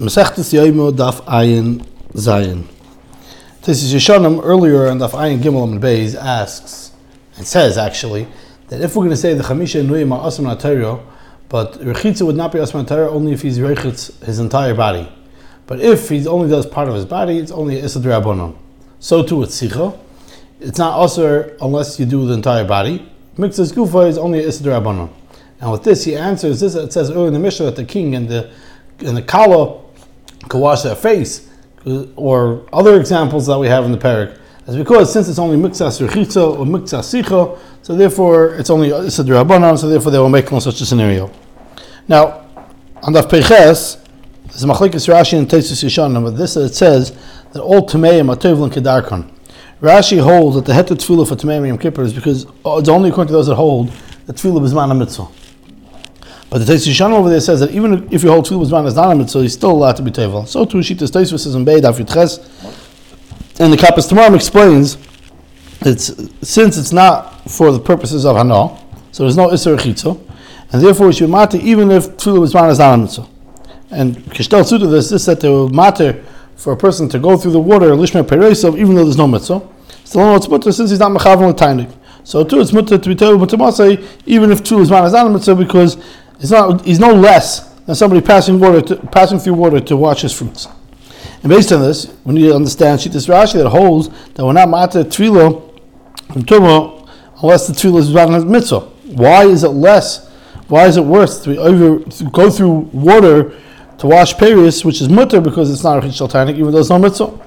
Mesechtes Yoimo Daf Ayin Zayin. This is Yeshanim earlier in Daf Ayin Gimel and Beis asks, and says actually, that if we're going to say the Chamisha Nuyim are Asam Natayro, but Rechitza would not be Asam Natayro only if he's Rechitz his entire body. But if he only does part of his body, it's only Isad Rabbanon. So too with Sicha. It's not Asr unless you do the entire body. Mixas Gufa is only Isad Rabbanon. And with this, he answers this. It says earlier in the Mishnah that the king and the and the kala could wash their face, uh, or other examples that we have in the parak. As because since it's only mixas rechitza or mixas sicha, so therefore it's only issa drabanan, so therefore they will make no such a scenario. Now, on the peches, there's a machlekes Rashi and Tesis Yishan, but this it says that all tameim tovlin kedarkon. Rashi holds that the heter tefillah for tameim Yom Kippur is because uh, it's only according to those that hold that tefillah is mitzvah. But the Tesis Yishan over there says that even if you hold tefillah is mana is not a mitzvah, he's still allowed to be tevel. So too Shittas Tesis says in Beid Afyitches, and the Kappas Tamarim explains that since it's not for the purposes of Hana, so there's no Isser Chitzo, and therefore it should matter even if tefillah is mana is not a mitzvah. And Kishtel to this, this that they will matter for a person to go through the water, Lishma Peresov, even though there's no mitzvah. Still it's mutter since he's not Mechavan Tainik. So too, it's mutter to be told Mutamasai, even if tefillah is mana is not mitzvah, because it's not, he's no less than somebody passing water, to, passing through water to watch his fruits. And based on this, we need to understand Shittas Rashi that holds that we're not matter tefillah from Tumah unless the tefillah is mana mitzvah. Why is it less? Why is it worse to, over, to go through water to wash Paris, which is mutter because it's not a chitz tainik, even though it's no mitzvah.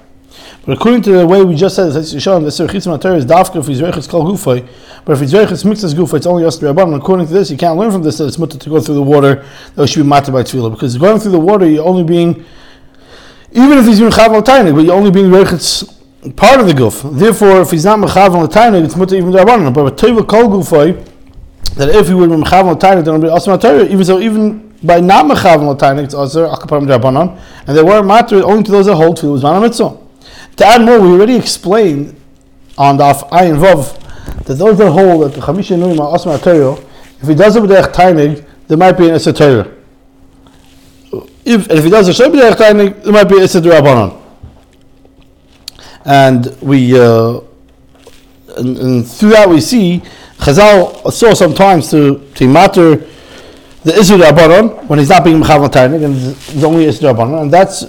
But according to the way we just said, it's shown this is dafka if he's reichitz kol gufay, but if he's reichitz mixes gufay, it's only to rabban. According to this, you can't learn from this that it's mutter to go through the water that should be matter by tefillah because going through the water, you're only being, even if he's being chaval tainik, but you're only being reichitz part of the guf. Therefore, if he's not mechaval tainik, it's mutter even rabban. But with tevil kol gufay, that if he would be mechaval tainik, then it would be asma even so even by not mechavan l'tainik, it's also akaparim drabanan, and they were matter only to those that hold to was mana mitzvah. To add more, we already explained on the ayin vav that those that hold that the chamisha nuim are asma if he does it with the tainig, there might be an esoteric. If if he does it with the tainig, there might be a drabanan. And we uh, and, and through that we see Chazal saw sometimes to to matter the Isra Rabbanon, when he's not being Mechav Tainik, and it's only Isra Rabbanon, and that's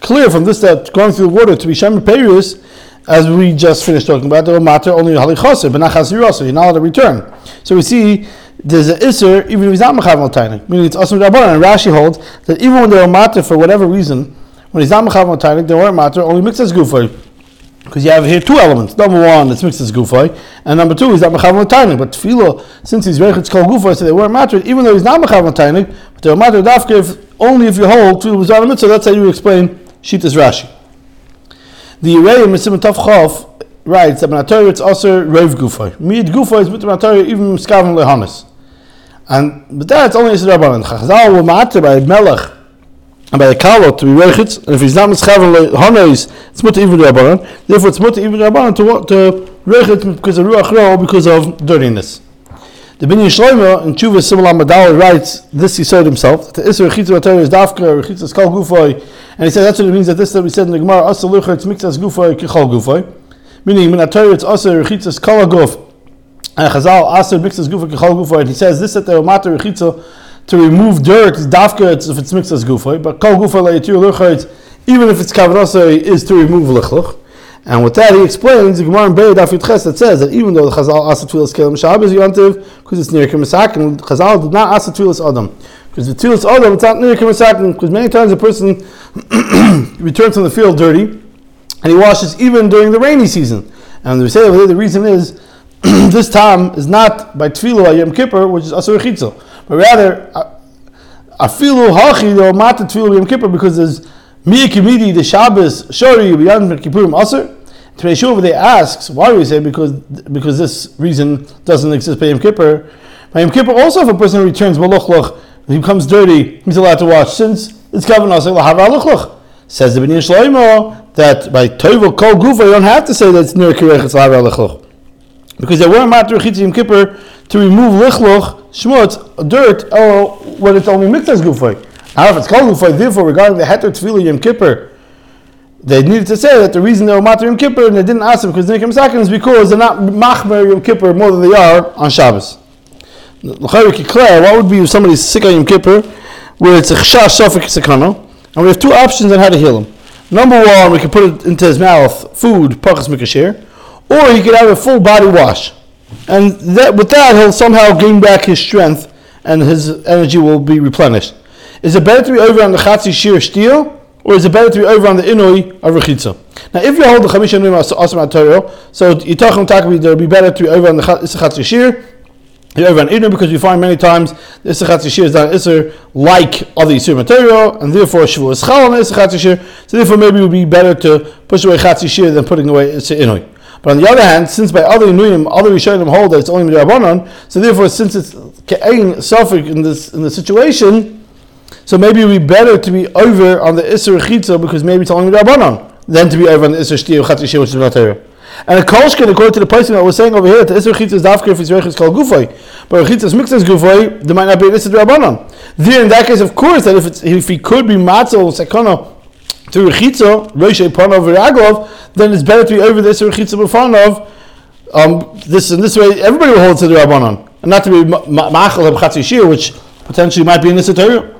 clear from this that going through the water to be Shem Perius, as we just finished talking about, will matter only Halichase, but not Chasirasa, you're not allowed to return. So we see there's an Isser, even if he's not Mechav Tainik, meaning it's Asr Rabbanon, and Rashi holds that even when they're matter for whatever reason, when he's not Mechav Tainik, they won't matter, only Mixas Gufay. Because you have here two elements. Number one, it's mixed as gufay, and number two is that mechav tainik. But tefillah, since he's reichitz kol gufay, so they weren't even though he's not mechav tainik, but they're mattered dafka only if you hold to the mitzvah. That's how you explain shitas Rashi. The Yerei Mitzvah Tav Chav writes that Benatari it's also Rev Gufay. Mid Gufay is Mitzvah even Skavan Lehanis. And but that's only Yisrael Rabbanan. Chazal will matter by Melech and by the kalo to be reichitz, and if he's not mischaven hanes, it's mutter even rabbanon. Therefore, it's mutter even rabbanon to to reichitz because of ruach ra, because of dirtiness. The Binyan Shlomo in Tshuva Simul Madal writes this. He said himself the Isra Rechitza Vatari is Dafka Rechitza Kol Gufay, and he said that's what it means that this that we said in the Gemara Asa Lucha it's Mikzas Gufay Kechol Gufay, meaning when Atari it's Asa Rechitza Kol Guf, and Chazal Asa Mikzas Gufay Kechol Gufay, and he says this that the Matar Rechitza to remove dirt is dafka if it's mixed as gufay, but kol gufay le'yitir luchayt, even if it's kavanasay, is to remove lichluch. And with that, he explains the Gemara in Beis Daf Yudches that says that even though the Chazal asked tefillas kelim Shabbos yontiv because it's near kemisakin, Chazal did not ask tefillas adam because the tefillas adam it's not near kemisakin because many times a person returns from the field dirty and he washes even during the rainy season. And we say the reason is this time is not by tefillah Yom Kippur, which is asur chitzel, but rather a afilu hachi the mata tefillah Yom Kippur because there's mi kimidi the Shabbos shori beyond Kippurim asur. Today Shuva they asks why we say because because this reason doesn't exist by Yom Kippur. By Yom Kippur also if a person returns malachloch he becomes dirty he's allowed to wash since it's covenant also lahava Says the Binyan Shloimo that by toivel kol gufa you don't have to say that it's near kirech lahava because they weren't matter Yom Kippur to remove lichloch, shmutz, dirt, or when it's only mixed as gufay. However, it's called for therefore regarding the heter tefillah yom kippur, they needed to say that the reason they were matir yom kippur and they didn't ask them because they came second is because they're not machmer yom kippur more than they are on Shabbos. What would be if somebody's sick on yom kippur, where it's a chash sofik sakana, and we have two options on how to heal him. Number one, we can put it into his mouth, food, pachas mikasher, or he could have a full body wash. And that, with that, he'll somehow gain back his strength and his energy will be replenished. Is it better to be over on the chatzi shir steel, or is it better to be over on the inui of rechitza? Now, if you hold the chamisha nuim asim Torah, so yitachim takvi, there would be better to be over on the chatzi shir, you're over on inui because we find many times the chatzi shir is done isser like other yisur material, and therefore shavu is chal on the chatzi shir. So therefore, maybe it would be better to push away chatzi shir than putting away isser inui. But on the other hand, since by other Inuyim, other Rishonim hold that it's only Midrabanan, so therefore, since it's Ke'ain suffering in this in the situation, so maybe be better to be over on the Isser because maybe it's only Midrabanan than to be over on the Isser Shtiyah Chatzi which is not Torah. And a kolshkin, according to the person that was saying over here, the Chitza is dafker if his reich is called Gufay. But Chitza is mixed as Gufay, there might not be an Isser Rabbanon. There, in that case, of course, that if, it's, if he could be Matzah Sekona to Rechitza, Rosh Panov V'Raglov, then it's better to be over the this Rechitza B'Fanov, um, this in this way, everybody will hold to the Rabbanon, and not to be Ma'achal Chatzi Shir, which potentially might be in this Torah.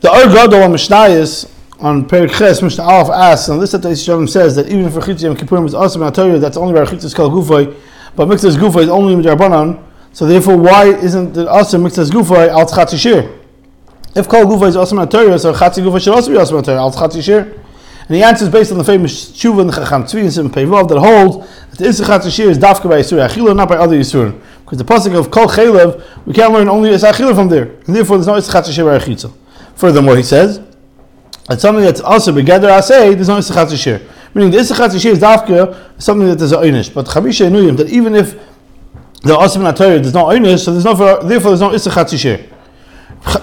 The Ar Gadol on Mishnayis on Perik Ches Mishnah Aleph asks, and this Shalom says that even if Rechitza Yom Kippurim is awesome in Torah, that's only where Rechitza called Gufay, but Mixas Gufay is only in the Rabbanon. So therefore, why isn't the awesome Mixas Gufay al Chatzi Shir? If Kol Gufa is awesome at Torah, so Chatzi Gufa should also be awesome at Torah. Al Chatzi Shir. And the answer is based on the famous Tshuva and Chacham Tzvi and Sim Peivav that hold that the Issa Chatzi Shir is dafka by Yisur Achila, not by other Yisurim. Because the pasuk of Kol Chalev, we can't learn only Issa Achila from there. And therefore, there's no Issa Chatzi Shir by Achitza. Furthermore, he says, that something that's also begather asay, there's no Issa Chatzi Shir. Meaning the Issa Chatzi Shir is dafka, something that is a oynish. But Chamisha Enuyim, that even if the Asim in there's no oynish, so there's no, therefore there's no Issa Chatzi Shir.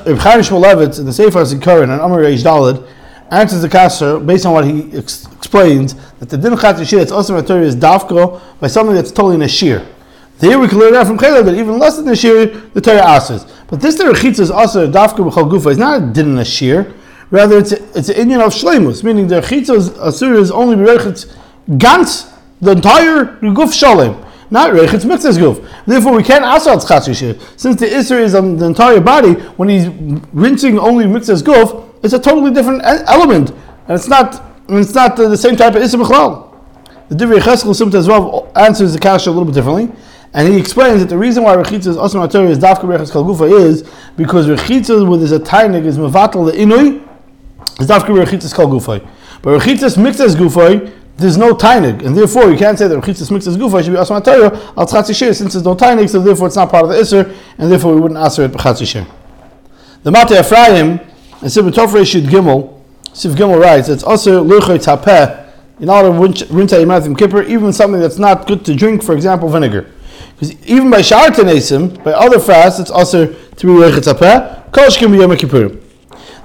Reb Chaim Shmulevitz in the Sefer Zikaron and Amar Reish Dalad answers the kasser based on what he ex- explains that the din chat yishir that's also Torah is dafko by something that's totally in a. There we can learn out from Caleb that even less than a shear the Torah asks. But this Torah chitz is also dafko b'chol gufa. It's not a din in a shear. Rather, it's a, it's an Indian of shleimus, meaning the chitz asur is only berechitz gans the entire guf shalem. Not reich, it's mitzvah's guf. Therefore, we can't ask out tzchat Since the isser is on the entire body, when he's rinsing only mitzvah's guf, it's a totally different element, and it's not it's not the, same type of isser b'chlal. The Divrei Cheskel as well answers the kasha a little bit differently, and he explains that the reason why Rechitza is Osman Torah is Dafka Rechitz Kalgufa is because Rechitza with his a tainig is Mevatel the Inui is Dafka Rechitza Kalgufa. But Rechitza mixes Gufay there's no tainig, and therefore you can't say that Rechitzis mixes gufa should be asma Torah al tzatzi shir since there's no tainig, so therefore it's not part of the iser, and therefore we wouldn't answer it b'chatzi shir. The Mate Ephraim and Sibbe Tofrei Shid Gimel, Siv Gimel writes it's also lurchay tapeh. Not allowed to rinse out your mouth in even something that's not good to drink, for example, vinegar. Because even by shar tenesim, by other fasts, it's also to be tapeh. Kosh be yom kippur.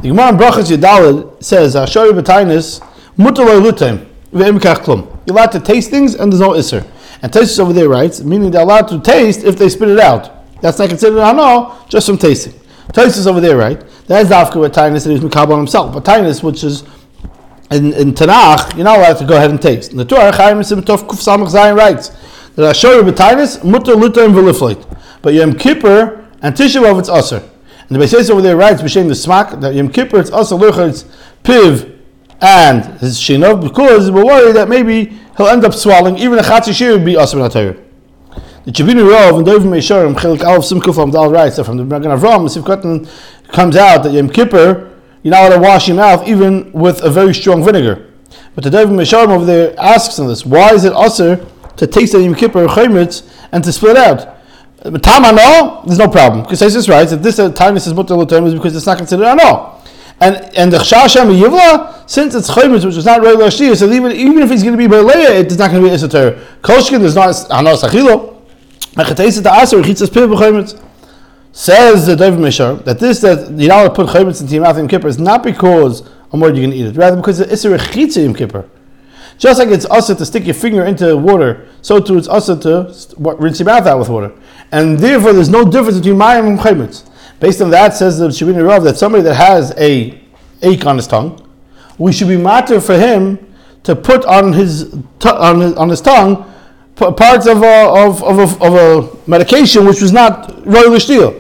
The Gemara in Brachas Yadalid says, "Ashari b'tainis mutaloi lutem." You're allowed to taste things and there's no isser. And Tosis over there writes, meaning they're allowed to taste if they spit it out. That's not considered hano, just from tasting. Tosis over there, right? That's dafka with Tainus that he's Mikabal himself. But Tainus, which is in, in Tanakh, you're not allowed to go ahead and taste. In the Torah, Chaim Sim Tov Kuf Samach writes that you Tainus, Mutter Lutter and Veliflate. But Yom Kippur and Tisha B'Av it's Aser. And the Beises over there writes, B'Shem the Smak, that Yom Kippur it's Lucher, it's Piv, and his shinov because we're worried that maybe he'll end up swallowing even a chatzi shir would be asur atayr. The Tchebiner Rov and Dovev Meisharim Chilik Alf Simkuf from Dal writes that from the Magen Avram Sivkotan comes out that Yom Kippur you're not allowed to wash your mouth even with a very strong vinegar. But the Dovev Meisharim over there asks on this why is it asur to taste the Yom Kippur chaymitz and to split out? But Tama no, there's no problem because this writes that this uh, time is mutter is because it's not considered an all. And and the chasham yivla, since it's chaymitz, which is not regular shia, so even even if it's going to be baleya, it's not going to be esoter. Koshkin is not anos achilo. Mechatesit the aser chitzas piv b'chaymitz. Says the David Mishar that this that you know put chaymitz into your mouth in kippur is not because I'm worried you're going to eat it, rather because a chitza in kippur. Just like it's also to stick your finger into water, so too it's also to rinse your mouth out with water. And therefore, there's no difference between mayim and chaymitz. Based on that, says the Shabbat Rav that somebody that has a ache on his tongue, we should be matter for him to put on his on his, on his tongue parts of a, of, of, a, of a medication which was not royal steel.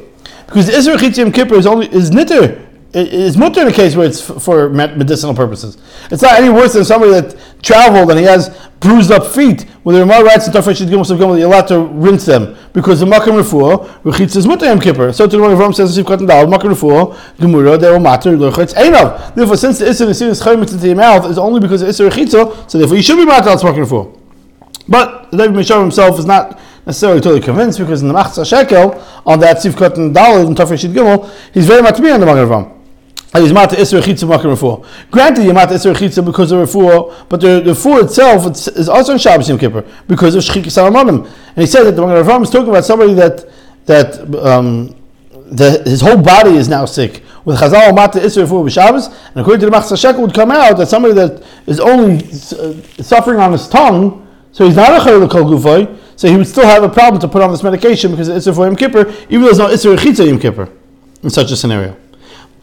Because Isra Chitzim Kippur is only is nitter is mutter in a case where it's for medicinal purposes. It's not any worse than somebody that traveled and he has bruised up feet. Where the Ramah writes in Tafresh Gimel Gimel, you're allowed to rinse them because the Makam Refuah Rechitz is mutter Yom Kippur. So to the one Ram says Sif Katan Dal Makam Refuah Gemura they will matter Einav. Therefore, since the Isra Nesiris Chayim into your mouth is only because of Isra Rechitza, so therefore you should be matter al Makam Refuah. But the David Mishar himself is not necessarily totally convinced because in the Machzah Shekel on that Sif and Dal in Tafresh Gimel, he's very much me on the Makam Ram. Mata iser chitza makar. Granted, iser chitza because of refuah, but the the refuah itself is also in Shabbos Yom Kippur because of salamanim. And he said that the Magen is talking about somebody that that um, the, his whole body is now sick. With Chazal mata iser refuah b'Shabbos, and according to the Machzah Shekel would come out that somebody that is only uh, suffering on his tongue, so he's not a chayil kol gufay, so he would still have a problem to put on this medication because it's for Yom Kippur, even though there's no iser chitza Yom Kippur in such a scenario.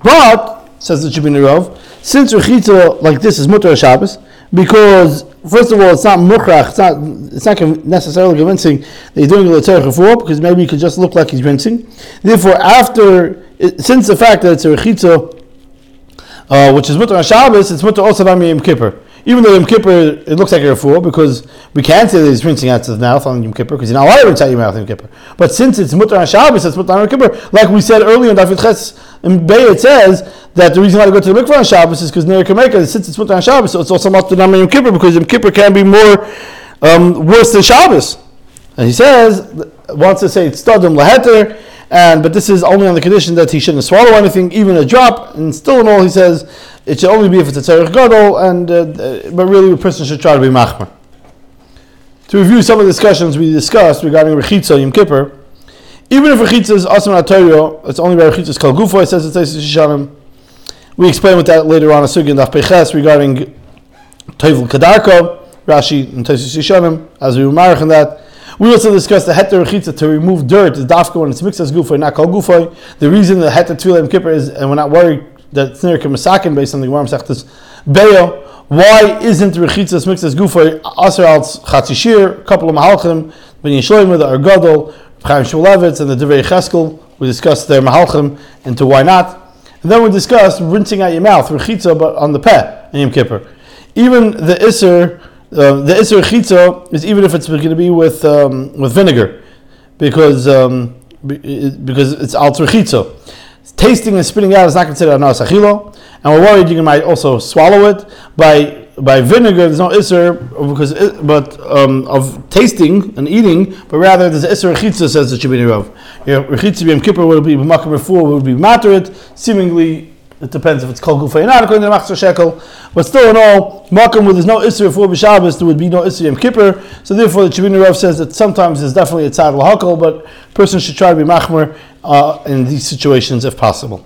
But says the Shabbat Rav, since Rechitza like this is Mutter Shabbos, because first of all, it's not mukhrach, it's not, it's not necessarily convincing that he's doing the Tzarech for because maybe he could just look like he's rinsing. Therefore, after, since the fact that it's a Rechitza, uh, which is Mutter Shabbos, it's Mutter also Yom Kippur even though Yom Kippur it looks like a refuah because we can't say that he's rinsing out his mouth on Yom Kippur because you're not allowed to rinse out your mouth on Yom Kippur. But since it's mutar on Shabbos, it's mutar on Yom Kippur. Like we said earlier in Dafit Ches in Bay, it says that the reason why I go to the mikvah on Shabbos is because Ner Kameka, since it's mutar on Shabbos, so it's also mutar on Yom Kippur because Yom Kippur can be more um, worse than Shabbos. And he says wants to say it's stadim laheter. And but this is only on the condition that he shouldn't swallow anything, even a drop. And still in all, he says it should only be if it's a tzarech gadol, and uh, but really the person should try to be machmer. To review some of the discussions we discussed regarding rechitza yom kippur, even if rechitza is asam atario, it's only by rechitza kal gufo. It says it's shishanim. We explain with that later on a sugi in Daf regarding toivel kadarko, Rashi and Tosis Yishanim, as we were in that. We also discussed the heter rechitza to remove dirt is dafka when it's mixed as gufay, not called gufay. The reason the heter tefillah kippur is, and we're not worried that tznirik masakin based on the Gemara Masechtas Beyo. Why isn't rechitzas mixed as gufay aser al chatzishir? A couple of mahalchim ben Yishloim the Argadol, Chaim Shmulevitz, and the Divrei Cheskel. We discussed their mahalchim into why not. And then we discussed rinsing out your mouth, rechitza, but on the peh in Yom Kippur. Even the iser uh, the Isser Chitza is even if it's going to be with um, with vinegar, because um, because it's alter Chitza. Tasting and spitting out is not considered anas achilo, and we're worried you might also swallow it by by vinegar. There's no iser because it, but um, of tasting and eating, but rather there's iser chitza says the Shabbat Rav. Rechitza b'yom kippur would be b'makam before would be materit. Seemingly it depends if it's kol gufay or not, according to the Shekel. But still, in all, Makam where there's no Isra for B'Shabbos, there would be no Isra Yom Kippur. So therefore, the Shabbat Rav says that sometimes there's definitely a tzad l'hakol, but person should try to be machmer uh, in these situations if possible.